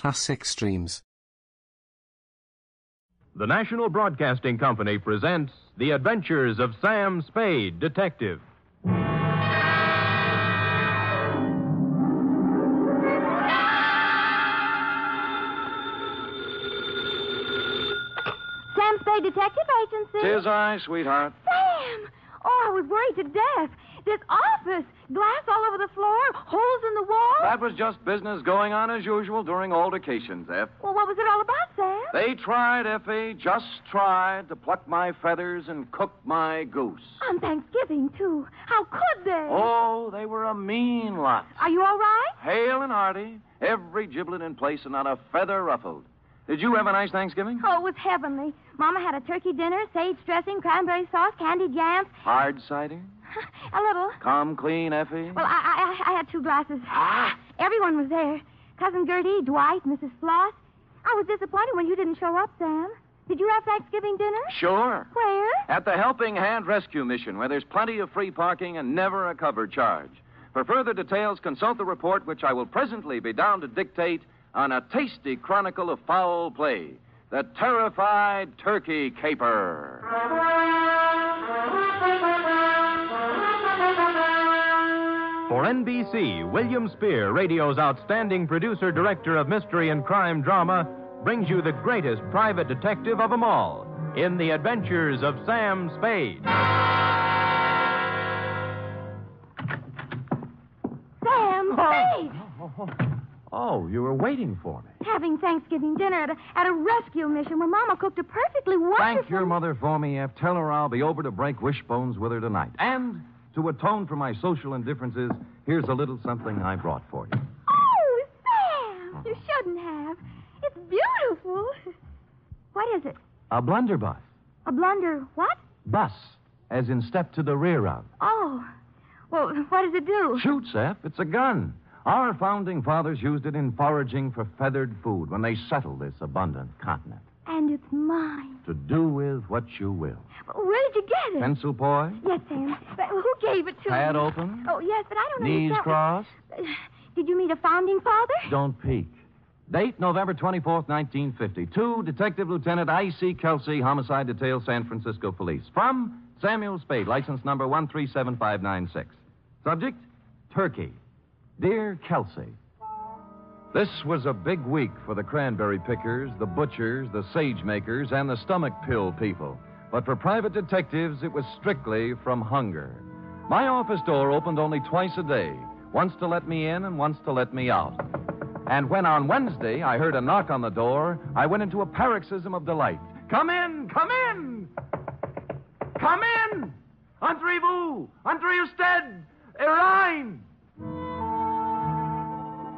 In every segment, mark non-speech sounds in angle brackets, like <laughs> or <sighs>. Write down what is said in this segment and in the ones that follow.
classic streams. The National Broadcasting Company presents The Adventures of Sam Spade, Detective. Sam Spade Detective Agency. Tis I, sweetheart. Sam! Oh, I was worried to death. This office, glass all over the floor, holes in the wall. That was just business going on as usual during altercations, Effie. Well, what was it all about, Sam? They tried, Effie, just tried to pluck my feathers and cook my goose. On Thanksgiving, too. How could they? Oh, they were a mean lot. Are you all right? Hale and hearty, every giblet in place and not a feather ruffled. Did you have a nice Thanksgiving? Oh, it was heavenly. Mama had a turkey dinner, sage dressing, cranberry sauce, candied yams. Hard cider? <laughs> a little. Come clean, Effie? Well, I, I, I had two glasses. Ah. Everyone was there. Cousin Gertie, Dwight, Mrs. Floss. I was disappointed when you didn't show up, Sam. Did you have Thanksgiving dinner? Sure. Where? At the Helping Hand Rescue Mission, where there's plenty of free parking and never a cover charge. For further details, consult the report which I will presently be down to dictate on a tasty chronicle of foul play The Terrified Turkey Caper. For NBC, William Spier, radio's outstanding producer director of mystery and crime drama, brings you the greatest private detective of them all in The Adventures of Sam Spade. Sam oh. Spade! Oh, you were waiting for me. Having Thanksgiving dinner at a, at a rescue mission where Mama cooked a perfectly wonderful... Thank your mother for me, Effie. Tell her I'll be over to break wishbones with her tonight. And to atone for my social indifferences, here's a little something I brought for you. Oh, Sam! You shouldn't have. It's beautiful. What is it? A blunderbuss. A blunder what? Bus, as in step to the rear of. Oh. Well, what does it do? Shoots, Effie. It's a gun. Our founding fathers used it in foraging for feathered food when they settled this abundant continent. And it's mine. To do with what you will. Where did you get it? Pencil boy? Yes, Sam. But who gave it to me? Pad me? open? Oh, yes, but I don't know. Knees understand. crossed? <sighs> Did you meet a founding father? Don't peek. Date November 24th, 1950. To Detective Lieutenant I.C. Kelsey, Homicide Detail, San Francisco Police. From Samuel Spade, license number 137596. Subject Turkey. Dear Kelsey, This was a big week for the cranberry pickers, the butchers, the sage makers, and the stomach pill people. But for private detectives, it was strictly from hunger. My office door opened only twice a day, once to let me in and once to let me out. And when on Wednesday I heard a knock on the door, I went into a paroxysm of delight. Come in! Come in! Come in! Entrez-vous! Entrez usted! Erine!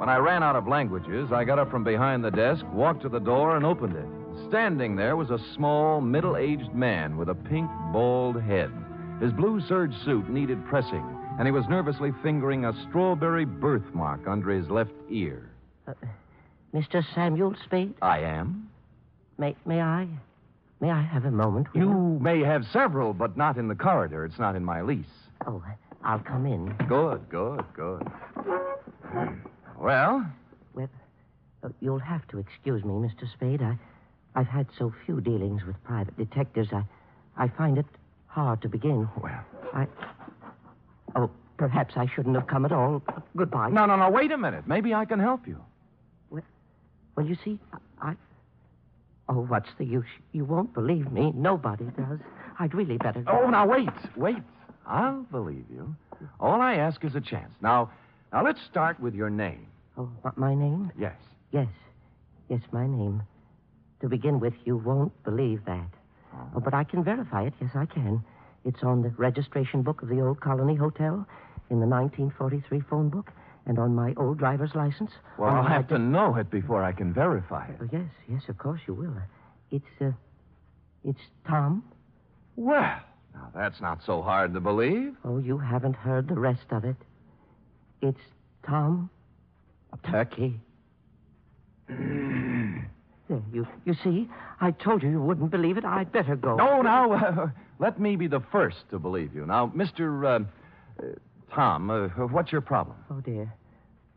When I ran out of languages, I got up from behind the desk, walked to the door, and opened it. Standing there was a small, middle aged man with a pink, bald head. His blue serge suit needed pressing, and he was nervously fingering a strawberry birthmark under his left ear. Uh, Mr. Samuel Spade, I am? may, may I? May I have a moment? with You may have several, but not in the corridor. It's not in my lease. Oh, I'll come in. Good, good, good. Uh, Well, Well, uh, you'll have to excuse me, Mr. Spade. I, I've had so few dealings with private detectives. I, I find it hard to begin. well. I. Oh, perhaps I shouldn't have come at all. Goodbye. No, no, no, wait a minute. Maybe I can help you. Well, well you see, I. I- Oh, what's the use? You won't believe me. Nobody does. I'd really better. go. Oh, now wait, wait. I'll believe you. All I ask is a chance. Now, now let's start with your name. Oh, what, my name? Yes. Yes. Yes, my name. To begin with, you won't believe that. Oh, but I can verify it. Yes, I can. It's on the registration book of the old Colony Hotel, in the 1943 phone book, and on my old driver's license. Well, I'll have to know it before I can verify it. Oh, yes, yes, of course you will. It's, uh, it's Tom. Well, now that's not so hard to believe. Oh, you haven't heard the rest of it. It's Tom Turkey. <clears throat> There, you, you see, I told you you wouldn't believe it. I'd better go. No, now, uh, <laughs> let me be the first to believe you. Now, Mr. Uh, uh, Tom, uh, what's your problem? Oh, dear.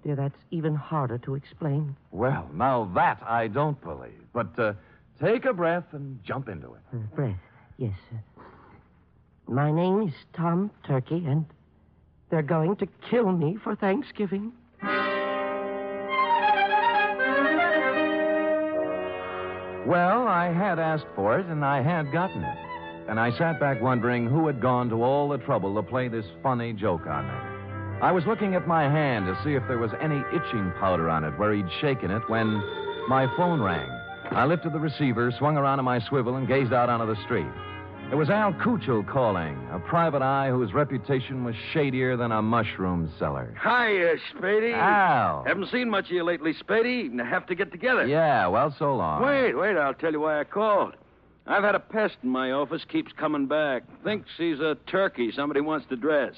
Dear, that's even harder to explain. Well, now that I don't believe. But uh, take a breath and jump into it. Uh, breath. Yes. My name is Tom Turkey, and they're going to kill me for Thanksgiving. Well, I had asked for it, and I had gotten it. And I sat back wondering who had gone to all the trouble to play this funny joke on me. I was looking at my hand to see if there was any itching powder on it where he'd shaken it when my phone rang. I lifted the receiver, swung around on my swivel, and gazed out onto the street. It was Al Cuccio calling, a private eye whose reputation was shadier than a mushroom cellar. Hiya, uh, Spady. Al. Haven't seen much of you lately, Spady. Have to get together. Yeah, well, so long. Wait, wait, I'll tell you why I called. I've had a pest in my office, keeps coming back. Thinks he's a turkey somebody wants to dress.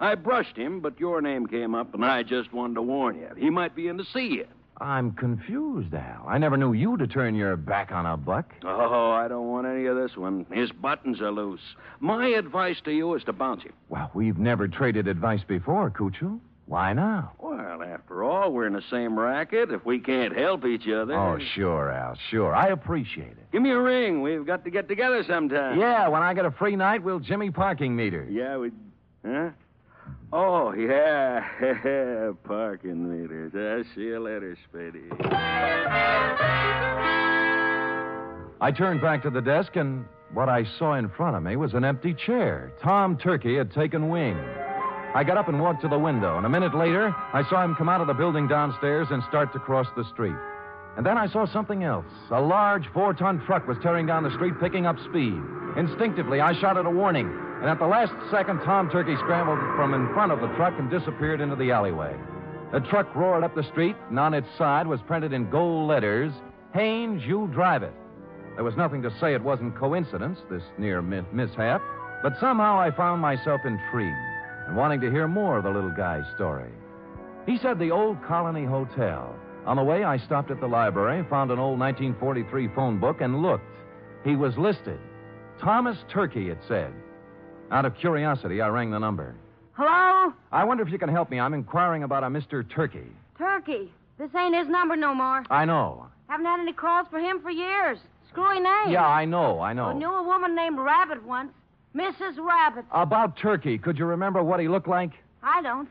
I brushed him, but your name came up, and I just wanted to warn you. He might be in to see you. I'm confused, Al. I never knew you to turn your back on a buck. Oh, I don't want any of this one. His buttons are loose. My advice to you is to bounce him. Well, we've never traded advice before, Cuccio. Why now? Well, after all, we're in the same racket. If we can't help each other. Oh, sure, Al, sure. I appreciate it. Give me a ring. We've got to get together sometime. Yeah, when I get a free night, we'll Jimmy parking meter. Yeah, we. Huh? Oh, yeah. <laughs> Parking meters. I'll see you later, Spady. I turned back to the desk, and what I saw in front of me was an empty chair. Tom Turkey had taken wing. I got up and walked to the window, and a minute later, I saw him come out of the building downstairs and start to cross the street. And then I saw something else. A large four ton truck was tearing down the street, picking up speed. Instinctively, I shouted a warning, and at the last second, Tom Turkey scrambled from in front of the truck and disappeared into the alleyway. The truck roared up the street, and on its side was printed in gold letters Haynes, you drive it. There was nothing to say it wasn't coincidence, this near mi- mishap, but somehow I found myself intrigued and wanting to hear more of the little guy's story. He said the old Colony Hotel. On the way, I stopped at the library, found an old 1943 phone book, and looked. He was listed. Thomas Turkey, it said. Out of curiosity, I rang the number. Hello? I wonder if you can help me. I'm inquiring about a Mr. Turkey. Turkey. This ain't his number no more. I know. Haven't had any calls for him for years. Screwy name. Yeah, I know, I know. I knew a woman named Rabbit once. Mrs. Rabbit. About Turkey, could you remember what he looked like? I don't.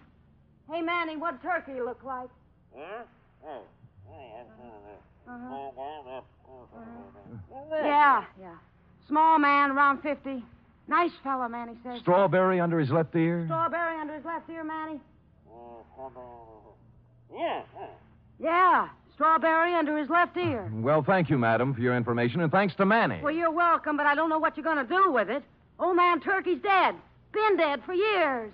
Hey, Manny, what turkey you look like? Uh-huh. Oh, uh-huh. Yeah, yeah. Small man, around 50. Nice fella, Manny says. Strawberry under his left ear? Strawberry under his left ear, Manny? Oh, fumble. Yeah. Yeah, strawberry under his left ear. Well, thank you, madam, for your information, and thanks to Manny. Well, you're welcome, but I don't know what you're going to do with it. Old man Turkey's dead. Been dead for years.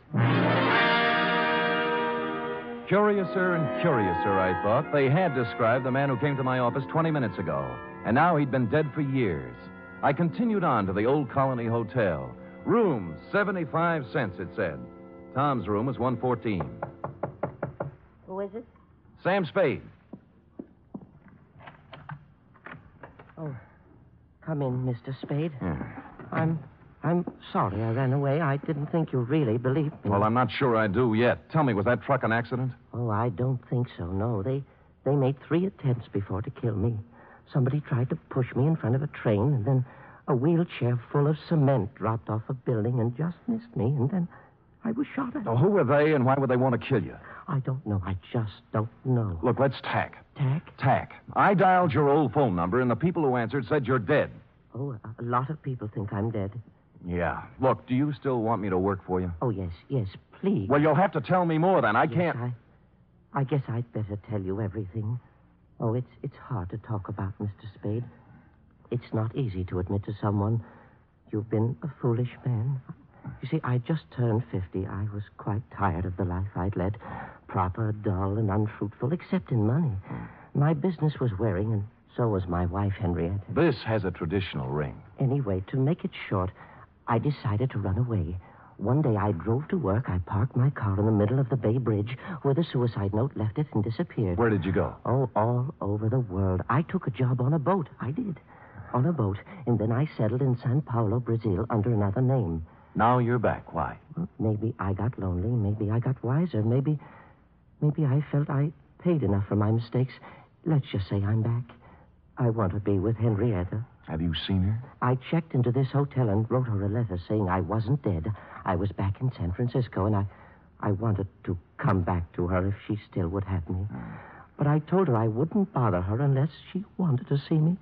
Curiouser and curiouser, I thought. They had described the man who came to my office 20 minutes ago, and now he'd been dead for years. I continued on to the Old Colony Hotel. Room, 75 cents, it said. Tom's room was 114. Who is it? Sam Spade. Oh, come in, Mr. Spade. Yeah. I'm I'm sorry I ran away. I didn't think you really believed me. Well, I'm not sure I do yet. Tell me, was that truck an accident? Oh, I don't think so. No, they they made three attempts before to kill me. Somebody tried to push me in front of a train, and then a wheelchair full of cement dropped off a building and just missed me, and then I was shot at. Now, who were they, and why would they want to kill you? I don't know. I just don't know. Look, let's tack. Tack? Tack. I dialed your old phone number, and the people who answered said you're dead. Oh, a, lot of people think I'm dead. Yeah. Look, do you still want me to work for you? Oh, yes, yes, please. Well, you'll have to tell me more then. I Yes, can't. I, I guess I'd better tell you everything. Oh, it's it's hard to talk about, Mr. Spade. It's not easy to admit to someone you've been a foolish man. You see, I just turned 50. I was quite tired of the life I'd led. Proper, dull, and unfruitful, except in money. My business was wearing, and so was my wife, Henrietta. This has a traditional ring. Anyway, to make it short, I decided to run away. One day I drove to work. I parked my car in the middle of the Bay Bridge where the suicide note left it and disappeared. Where did you go? Oh, all over the world. I took a job on a boat. I did. On a boat. And then I settled in Sao Paulo, Brazil, under another name. Now you're back. Why? Well, maybe I got lonely. Maybe I got wiser. Maybe. Maybe I felt I paid enough for my mistakes. Let's just say I'm back. I want to be with Henrietta. Have you seen her? I checked into this hotel and wrote her a letter saying I wasn't dead. I was back in San Francisco, and I, I wanted to come back to her if she still would have me. Hmm. But I told her I wouldn't bother her unless she wanted to see me,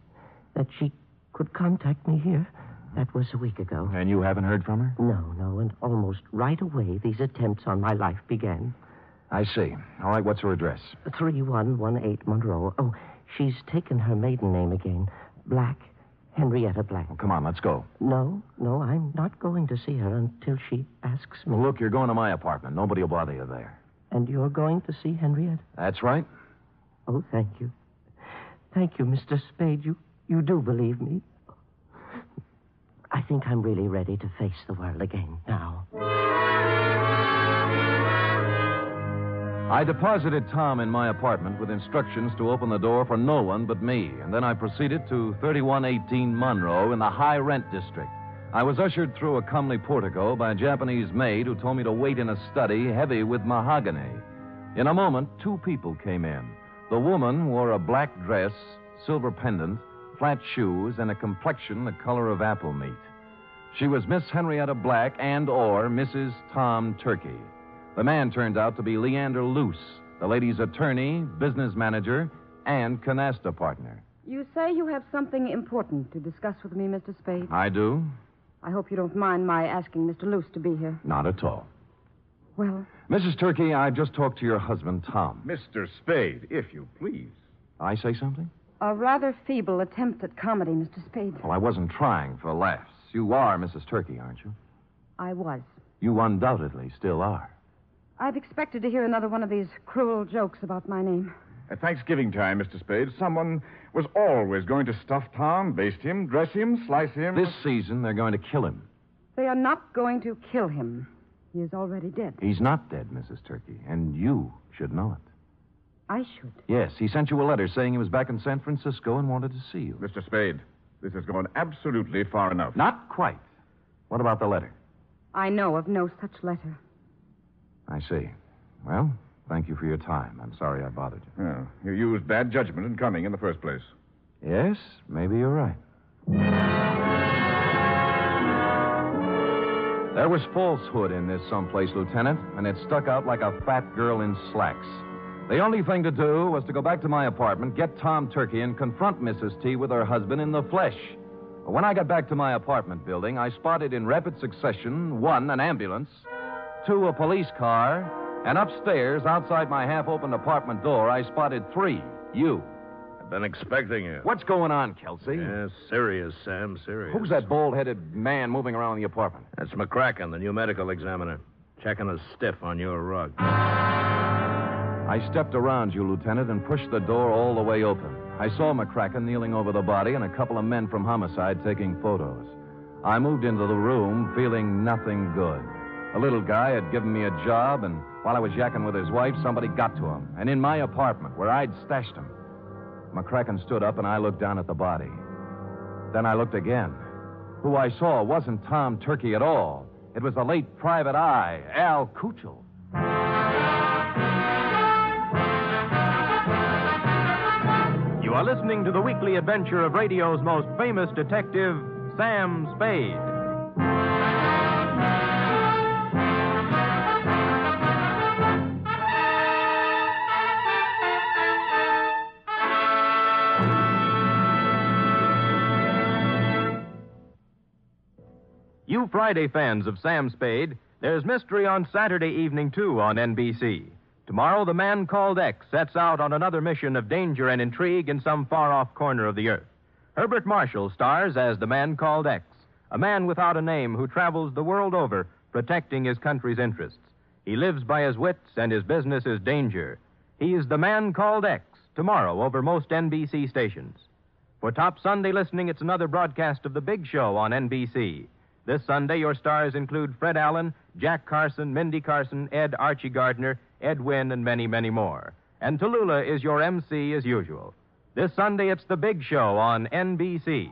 that she could contact me here. That was a week ago. And you haven't heard from her? No, no, and almost right away these attempts on my life began. I see. All right, what's her address? 3118 Monroe. Oh, she's taken her maiden name again. Black. Henrietta Black. Well, come on, let's go. No, no, I'm not going to see her until she asks me. Well, look, you're going to my apartment. Nobody will bother you there. And you're going to see Henrietta? That's right. Oh, thank you. Thank you, Mr. Spade. You, you do believe me. I think I'm really ready to face the world again now. I deposited Tom in my apartment with instructions to open the door for no one but me, and then I proceeded to 3118 Monroe in the high rent district. I was ushered through a comely portico by a Japanese maid who told me to wait in a study heavy with mahogany. In a moment, two people came in. The woman wore a black dress, silver pendant, flat shoes, and a complexion the color of apple meat. She was Miss Henrietta Black and or Mrs. Tom Turkey. The man turned out to be Leander Luce, the lady's attorney, business manager, and canasta partner. You say you have something important to discuss with me, Mr. Spade. I do? I hope you don't mind my asking Mr. Luce to be here. Not at all. Well, Mrs. Turkey, I just talked to your husband, Tom. Mr. Spade, if you please. I say something? a rather feeble attempt at comedy, Mr. Spade. Well, I wasn't trying for laughs. You are Mrs. Turkey, aren't you? I was. You undoubtedly still are. I've expected to hear another one of these cruel jokes about my name. At Thanksgiving time, Mr. Spade, someone was always going to stuff Tom, baste him, dress him, slice him. This season, they're going to kill him. They are not going to kill him. He is already dead. He's not dead, Mrs. Turkey, and you should know it. I should. Yes, he sent you a letter saying he was back in San Francisco and wanted to see you. Mr. Spade, this has gone absolutely far enough. Not quite. What about the letter? I know of no such letter. I see. Well, thank you for your time. I'm sorry I bothered you. Yeah, you used bad judgment in coming in the first place. Yes, maybe you're right. There was falsehood in this someplace, Lieutenant, and it stuck out like a fat girl in slacks. The only thing to do was to go back to my apartment, get Tom Turkey, and confront Mrs. T with her husband in the flesh. But when I got back to my apartment building, I spotted in rapid succession one, an ambulance, two, a police car, and upstairs, outside my half open apartment door, I spotted three, you. I've been expecting you. What's going on, Kelsey? Yeah, serious, Sam, serious. Who's that bald headed man moving around the apartment? That's McCracken, the new medical examiner. Checking a stiff on your rug. I stepped around you, Lieutenant, and pushed the door all the way open. I saw McCracken kneeling over the body and a couple of men from homicide taking photos. I moved into the room feeling nothing good. A little guy had given me a job, and while I was yakking with his wife, somebody got to him. And in my apartment, where I'd stashed him. McCracken stood up, and I looked down at the body. Then I looked again. Who I saw wasn't Tom Turkey at all. It was the late private eye, Al Kuchel. You are listening to the weekly adventure of radio's most famous detective, Sam Spade. Friday fans of Sam Spade, there's mystery on Saturday evening, too, on NBC. Tomorrow, the man called X sets out on another mission of danger and intrigue in some far off corner of the earth. Herbert Marshall stars as the man called X, a man without a name who travels the world over protecting his country's interests. He lives by his wits, and his business is danger. He's the man called X, tomorrow over most NBC stations. For top Sunday listening, it's another broadcast of The Big Show on NBC. This Sunday, your stars include Fred Allen, Jack Carson, Mindy Carson, Ed Archie Gardner, Ed Wynn, and many, many more. And Tallulah is your MC as usual. This Sunday, it's The Big Show on NBC.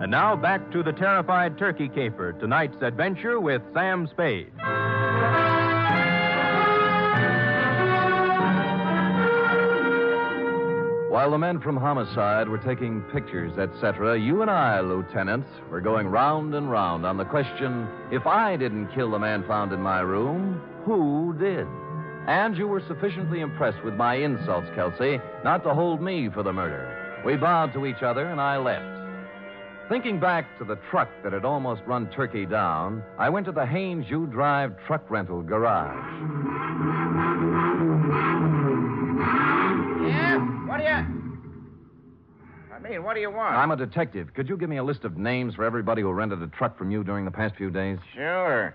And now back to the terrified turkey caper, tonight's adventure with Sam Spade. While the men from homicide were taking pictures, etc., you and I, Lieutenant, were going round and round on the question if I didn't kill the man found in my room, who did? And you were sufficiently impressed with my insults, Kelsey, not to hold me for the murder. We bowed to each other and I left. Thinking back to the truck that had almost run Turkey down, I went to the Haynes U Drive truck rental garage. Yeah? What do you. I mean, what do you want? I'm a detective. Could you give me a list of names for everybody who rented a truck from you during the past few days? Sure.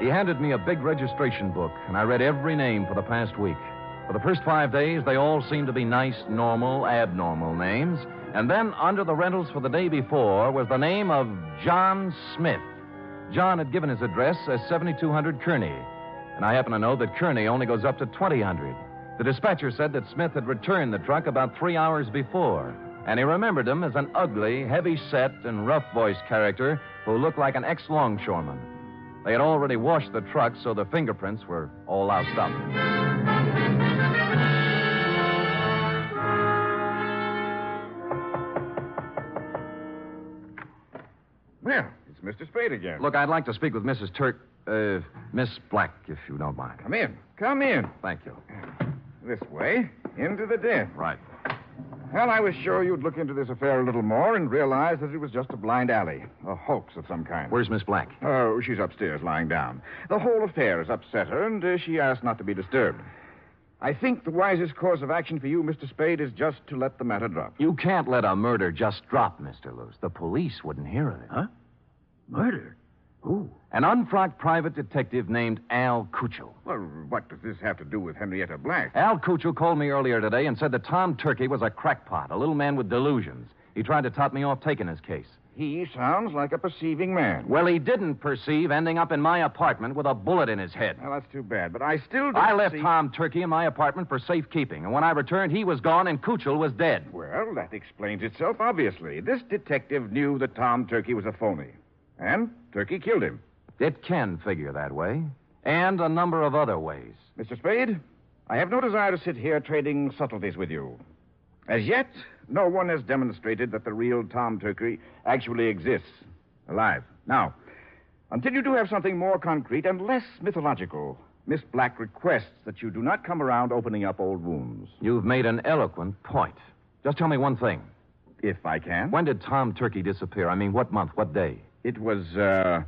He handed me a big registration book, and I read every name for the past week. For the first five days, they all seemed to be nice, normal, abnormal names. And then, under the rentals for the day before, was the name of John Smith. John had given his address as 7200 Kearny, and I happen to know that Kearny only goes up to 2000. The dispatcher said that Smith had returned the truck about three hours before, and he remembered him as an ugly, heavy set, and rough voiced character who looked like an ex longshoreman. They had already washed the truck, so the fingerprints were all up. Well, it's Mr. Spade again. Look, I'd like to speak with Mrs. Turk. Uh, Miss Black, if you don't mind. Come in. Come in. Thank you. This way. Into the den. Right. Well, I was sure you'd look into this affair a little more and realize that it was just a blind alley, a hoax of some kind. Where's Miss Black? Oh, she's upstairs lying down. The whole affair has upset her, and uh, she asked not to be disturbed. I think the wisest course of action for you, Mr. Spade, is just to let the matter drop. You can't let a murder just drop, Mr. Luce. The police wouldn't hear of it. Huh? Murder? Who? An unfrocked private detective named Al Cuccio. Well, what does this have to do with Henrietta Black? Al Cuccio called me earlier today and said that Tom Turkey was a crackpot, a little man with delusions. He tried to top me off taking his case. He sounds like a perceiving man. Well, he didn't perceive ending up in my apartment with a bullet in his head. Well, that's too bad, but I still don't I left see... Tom Turkey in my apartment for safekeeping, and when I returned, he was gone and Cuccio was dead. Well, that explains itself, obviously. This detective knew that Tom Turkey was a phony. And Turkey killed him. It can figure that way, and a number of other ways. Mr. Spade, I have no desire to sit here trading subtleties with you. As yet, no one has demonstrated that the real Tom Turkey actually exists, alive. Now, until you do have something more concrete and less mythological, Miss Black requests that you do not come around opening up old wounds. You've made an eloquent point. Just tell me one thing. If I can. When did Tom Turkey disappear? I mean, what month, what day? It was, uh.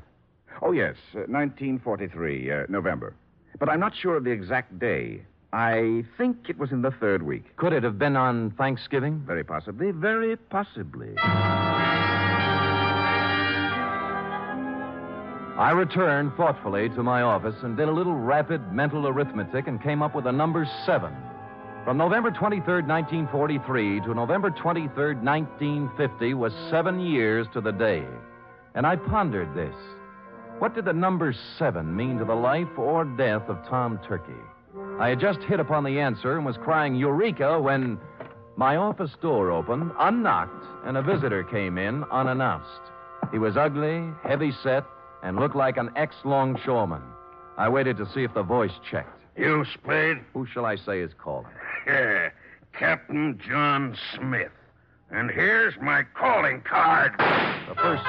Oh, yes, uh, 1943, uh, November. But I'm not sure of the exact day. I think it was in the third week. Could it have been on Thanksgiving? Very possibly, very possibly. I returned thoughtfully to my office and did a little rapid mental arithmetic and came up with the number seven. From November 23rd, 1943 to November 23rd, 1950 was seven years to the day. And I pondered this. What did the number seven mean to the life or death of Tom Turkey? I had just hit upon the answer and was crying Eureka when my office door opened, unknocked, and a visitor came in unannounced. He was ugly, heavy set, and looked like an ex longshoreman. I waited to see if the voice checked. You, Spade? Who shall I say is calling? Yeah, <laughs> Captain John Smith. And here's my calling card. The first.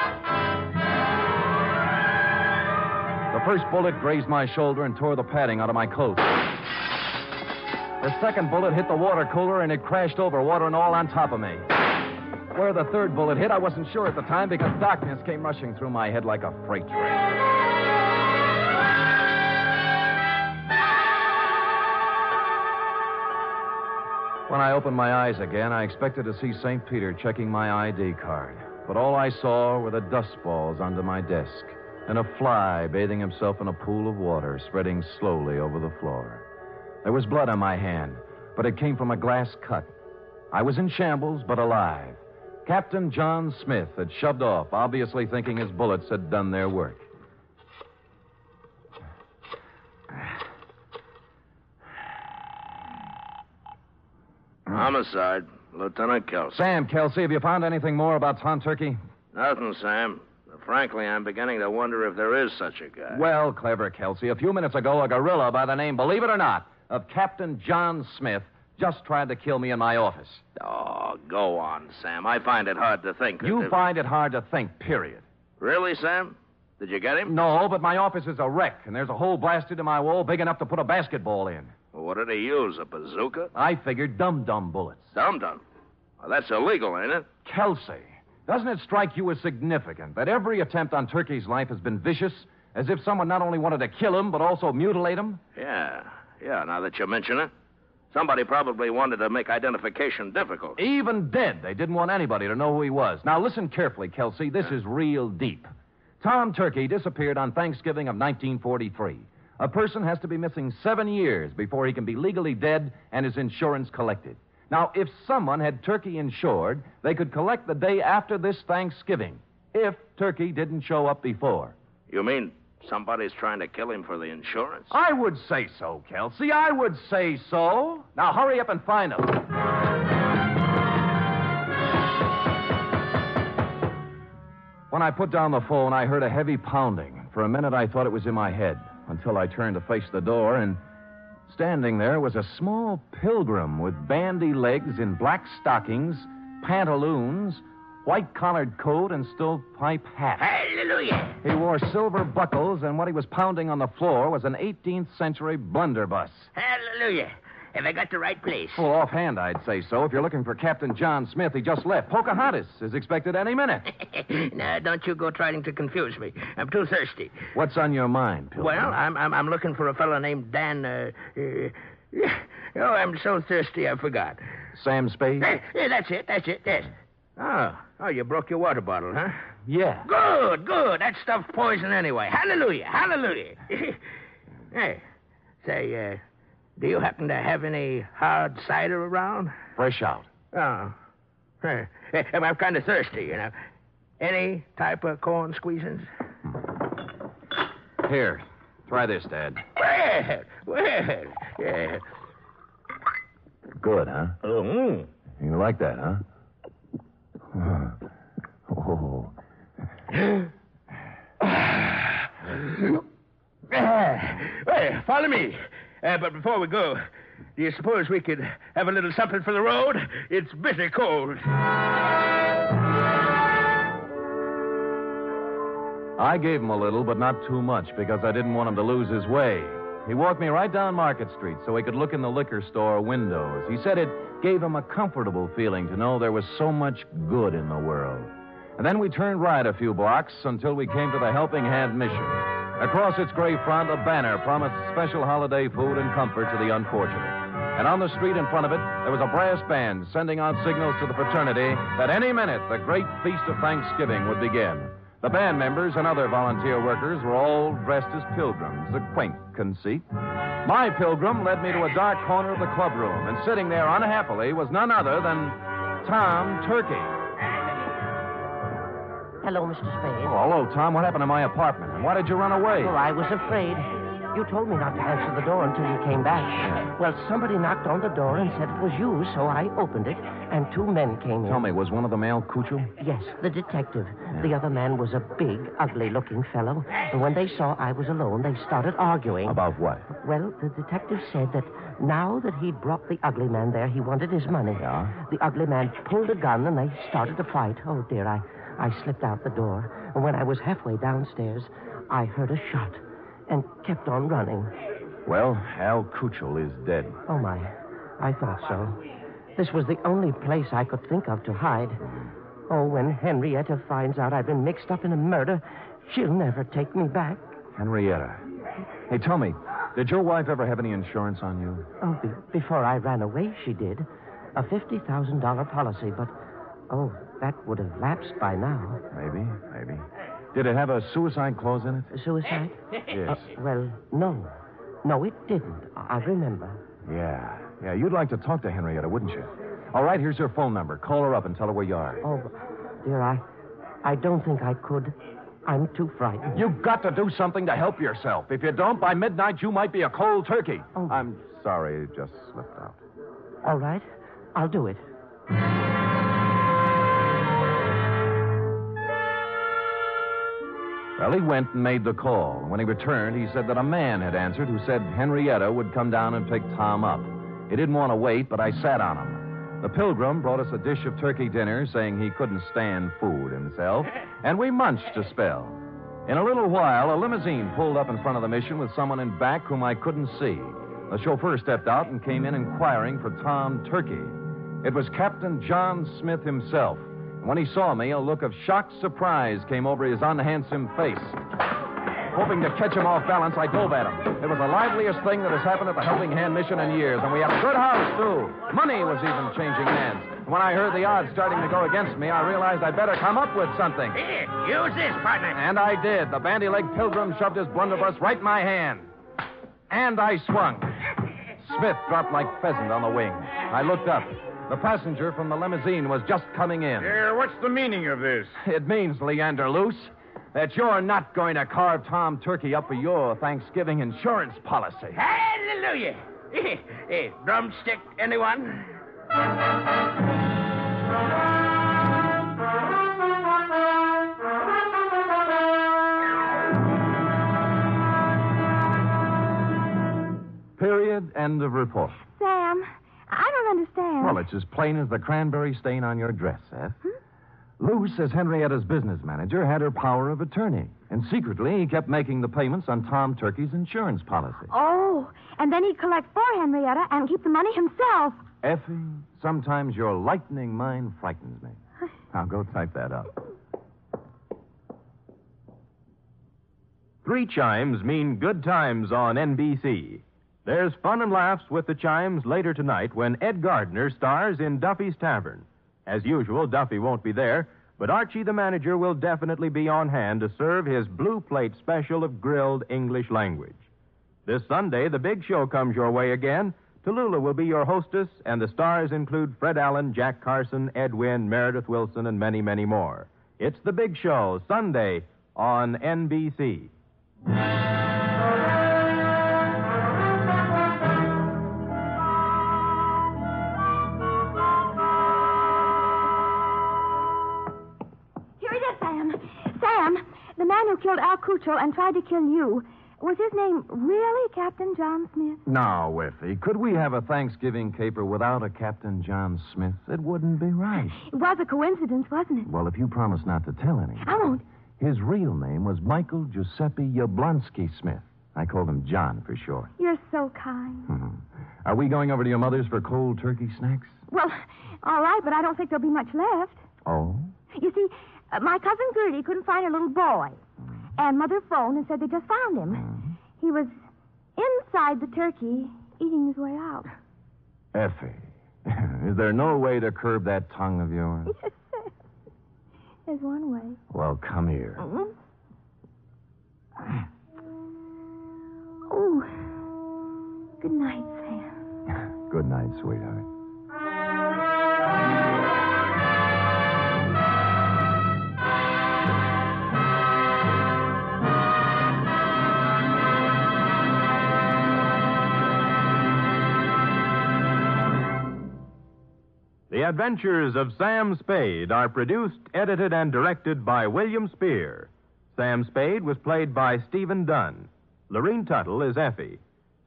The first bullet grazed my shoulder and tore the padding out of my coat. The second bullet hit the water cooler and it crashed over, water and all on top of me. Where the third bullet hit, I wasn't sure at the time because darkness came rushing through my head like a freight train. When I opened my eyes again, I expected to see St. Peter checking my ID card. But all I saw were the dust balls under my desk and a fly bathing himself in a pool of water spreading slowly over the floor. There was blood on my hand, but it came from a glass cut. I was in shambles, but alive. Captain John Smith had shoved off, obviously thinking his bullets had done their work. Hmm? Homicide. Lieutenant Kelsey. Sam, Kelsey, have you found anything more about Tom Turkey? Nothing, Sam. Frankly, I'm beginning to wonder if there is such a guy. Well, clever, Kelsey. A few minutes ago, a gorilla by the name, believe it or not, of Captain John Smith just tried to kill me in my office. Oh, go on, Sam. I find it hard to think. You find it hard to think, period. Really, Sam? Did you get him? No, but my office is a wreck, and there's a hole blasted in my wall big enough to put a basketball in. What did he use? A bazooka? I figured dum dum bullets. Dum dum. Well, that's illegal, ain't it? Kelsey, doesn't it strike you as significant that every attempt on Turkey's life has been vicious, as if someone not only wanted to kill him, but also mutilate him? Yeah. Yeah, now that you mention it. Somebody probably wanted to make identification difficult. Even dead, they didn't want anybody to know who he was. Now, listen carefully, Kelsey. This is real deep. Tom Turkey disappeared on Thanksgiving of 1943. A person has to be missing seven years before he can be legally dead and his insurance collected. Now, if someone had Turkey insured, they could collect the day after this Thanksgiving, if Turkey didn't show up before. You mean somebody's trying to kill him for the insurance? I would say so, Kelsey. I would say so. Now, hurry up and find him. When I put down the phone, I heard a heavy pounding. For a minute, I thought it was in my head until I turned to face the door, and standing there was a small pilgrim with bandy legs in black stockings, pantaloons, white collared coat, and stovepipe hat. Hallelujah. He wore silver buckles, and what he was pounding on the floor was an 18th century blunderbuss. Hallelujah. Have I got the right place? Well, offhand, I'd say so. If you're looking for Captain John Smith, he just left. Pocahontas is expected any minute. <laughs> now, don't you go trying to confuse me. I'm too thirsty. What's on your mind, Pilgrim? Well, I'm, I'm I'm looking for a fellow named Dan. Uh, uh, <laughs> oh, I'm so thirsty I forgot. Sam Spade? Eh, eh, that's it. That's it. Yes. Oh, oh, you broke your water bottle, huh? Yeah. Good, good. That stuff's poison anyway. Hallelujah, hallelujah. <laughs> hey, say, uh, do you happen to have any hard cider around? Fresh out. Oh. <laughs> I'm kind of thirsty, you know. Any type of corn squeezins? Hmm. Here, try this, Dad. Well, well, yeah. Good, huh? Oh, mm. You like that, huh? <gasps> Oh. <sighs> well, follow me. Uh, but before we go, do you suppose we could have a little something for the road? It's bitter cold. I gave him a little, but not too much, because I didn't want him to lose his way. He walked me right down Market Street so he could look in the liquor store windows. He said it gave him a comfortable feeling to know there was so much good in the world. And then we turned right a few blocks until we came to the Helping Hand Mission. Across its gray front, a banner promised special holiday food and comfort to the unfortunate. And on the street in front of it, there was a brass band sending out signals to the fraternity that any minute the great feast of Thanksgiving would begin. The band members and other volunteer workers were all dressed as pilgrims, a quaint conceit. My pilgrim led me to a dark corner of the clubroom, and sitting there unhappily was none other than Tom Turkey. Hello, Mr. Spade. Oh, hello, Tom. What happened to my apartment? And why did you run away? Well, I was afraid. You told me not to answer the door until you came back. Well, somebody knocked on the door and said it was you, so I opened it, and two men came in. Tell me, was one of them Al Cucho? Yes, the detective. The other man was a big, ugly looking fellow. And when they saw I was alone, they started arguing. About what? Well, the detective said that now that he'd brought the ugly man there, he wanted his money. Yeah? The ugly man pulled a gun and they started to fight. Oh, dear, I, I slipped out the door. And when I was halfway downstairs, I heard a shot and kept on running. Well, Al Cuchel is dead. Oh, my. I thought so. This was the only place I could think of to hide. Oh, when Henrietta finds out I've been mixed up in a murder, she'll never take me back. Henrietta. Hey, tell me, did your wife ever have any insurance on you? Oh, be- before I ran away, she did. A $50,000 policy, but, oh, that would have lapsed by now. Maybe, maybe. Did it have a suicide clause in it? A Suicide? <laughs> Yes. Uh, well, no. No, it didn't. I remember. Yeah. Yeah, you'd like to talk to Henrietta, wouldn't you? All right, here's her phone number. Call her up and tell her where you are. Oh, dear, I, I don't think I could. I'm too frightened. You've got to do something to help yourself. If you don't, by midnight, you might be a cold turkey. Oh. I'm sorry, it just slipped out. All right, I'll do it. Well, he went and made the call. When he returned, he said that a man had answered who said Henrietta would come down and pick Tom up. He didn't want to wait, but I sat on him. The pilgrim brought us a dish of turkey dinner, saying he couldn't stand food himself, <laughs> and we munched a spell. In a little while, a limousine pulled up in front of the mission with someone in back whom I couldn't see. The chauffeur stepped out and came in inquiring for Tom Turkey. It was Captain John Smith himself. And when he saw me, a look of shocked surprise came over his unhandsome face. Hoping to catch him off balance, I dove at him. It was the liveliest thing that has happened at the Helping Hand mission in years, and we had a good house, too. Money was even changing hands. And when I heard the odds starting to go against me, I realized I'd better come up with something. Here, use this, partner. And I did. The bandy leg pilgrim shoved his blunderbuss right in my hand. And I swung. Smith dropped like pheasant on the wing. I looked up. The passenger from the limousine was just coming in. Here, what's the meaning of this? It means, Leander Luce, that you're not going to carve Tom Turkey up for your Thanksgiving insurance policy. Hallelujah. <laughs> Eh, drumstick, anyone? Period. End of report. Sam, I don't understand. Well, it's as plain as the cranberry stain on your dress, Seth. Hmm? Lou says Henrietta's business manager had her power of attorney, and secretly he kept making the payments on Tom Turkey's insurance policy. Oh, and then he'd collect for Henrietta and keep the money himself. Effie, sometimes your lightning mind frightens me. <sighs> Now go type that up. Three chimes mean good times on NBC. There's fun and laughs with the chimes later tonight when Ed Gardner stars in Duffy's Tavern. As usual, Duffy won't be there, but Archie the manager will definitely be on hand to serve his blue plate special of grilled English language. This Sunday, the big show comes your way again. Tallulah will be your hostess, and the stars include Fred Allen, Jack Carson, Ed Wynn, Meredith Willson, and many, many more. It's the big show, Sunday on NBC. Man who killed Al Cucho and tried to kill you, was his name really Captain John Smith? Now, Effie, could we have a Thanksgiving caper without a Captain John Smith? It wouldn't be right. It was a coincidence, wasn't it? Well, if you promise not to tell anyone. I won't. His real name was Michael Giuseppe Yablonsky Smith. I called him John for short. You're so kind. <laughs> Are we going over to your mother's for cold turkey snacks? Well, all right, but I don't think there'll be much left. Oh? You see, uh, my cousin Gertie couldn't find her little boy. And Mother phoned and said they just found him. He was inside the turkey, eating his way out. Effie, <laughs> is there no way to curb that tongue of yours? <laughs> Yes, There's one way. Well, come here. Mm-hmm. Oh, good night, Sam. <laughs> Good night, sweetheart. The Adventures of Sam Spade are produced, edited, and directed by William Spier. Sam Spade was played by Stephen Dunne. Lurene Tuttle is Effie.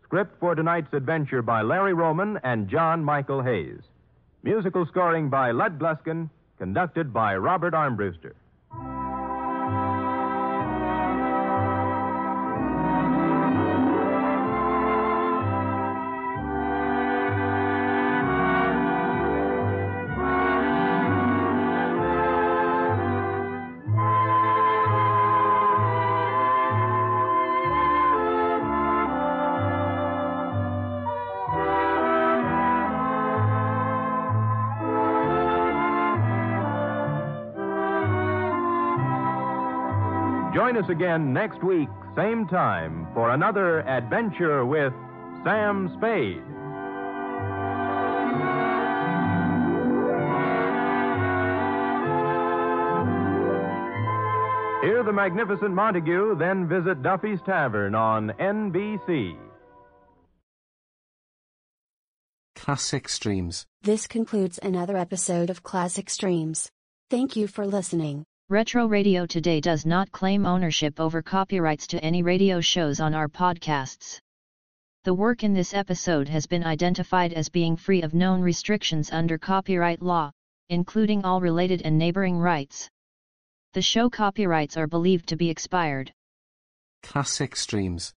Script for tonight's adventure by Larry Roman and John Michael Hayes. Musical scoring by Lud Gluskin, conducted by Robert Armbruster. Join us again next week, same time, for another adventure with Sam Spade. Hear the magnificent Montague, then visit Duffy's Tavern on NBC. Classic Streams. This concludes another episode of Classic Streams. Thank you for listening. Retro Radio Today does not claim ownership over copyrights to any radio shows on our podcasts. The work in this episode has been identified as being free of known restrictions under copyright law, including all related and neighboring rights. The show copyrights are believed to be expired. Classic Streams.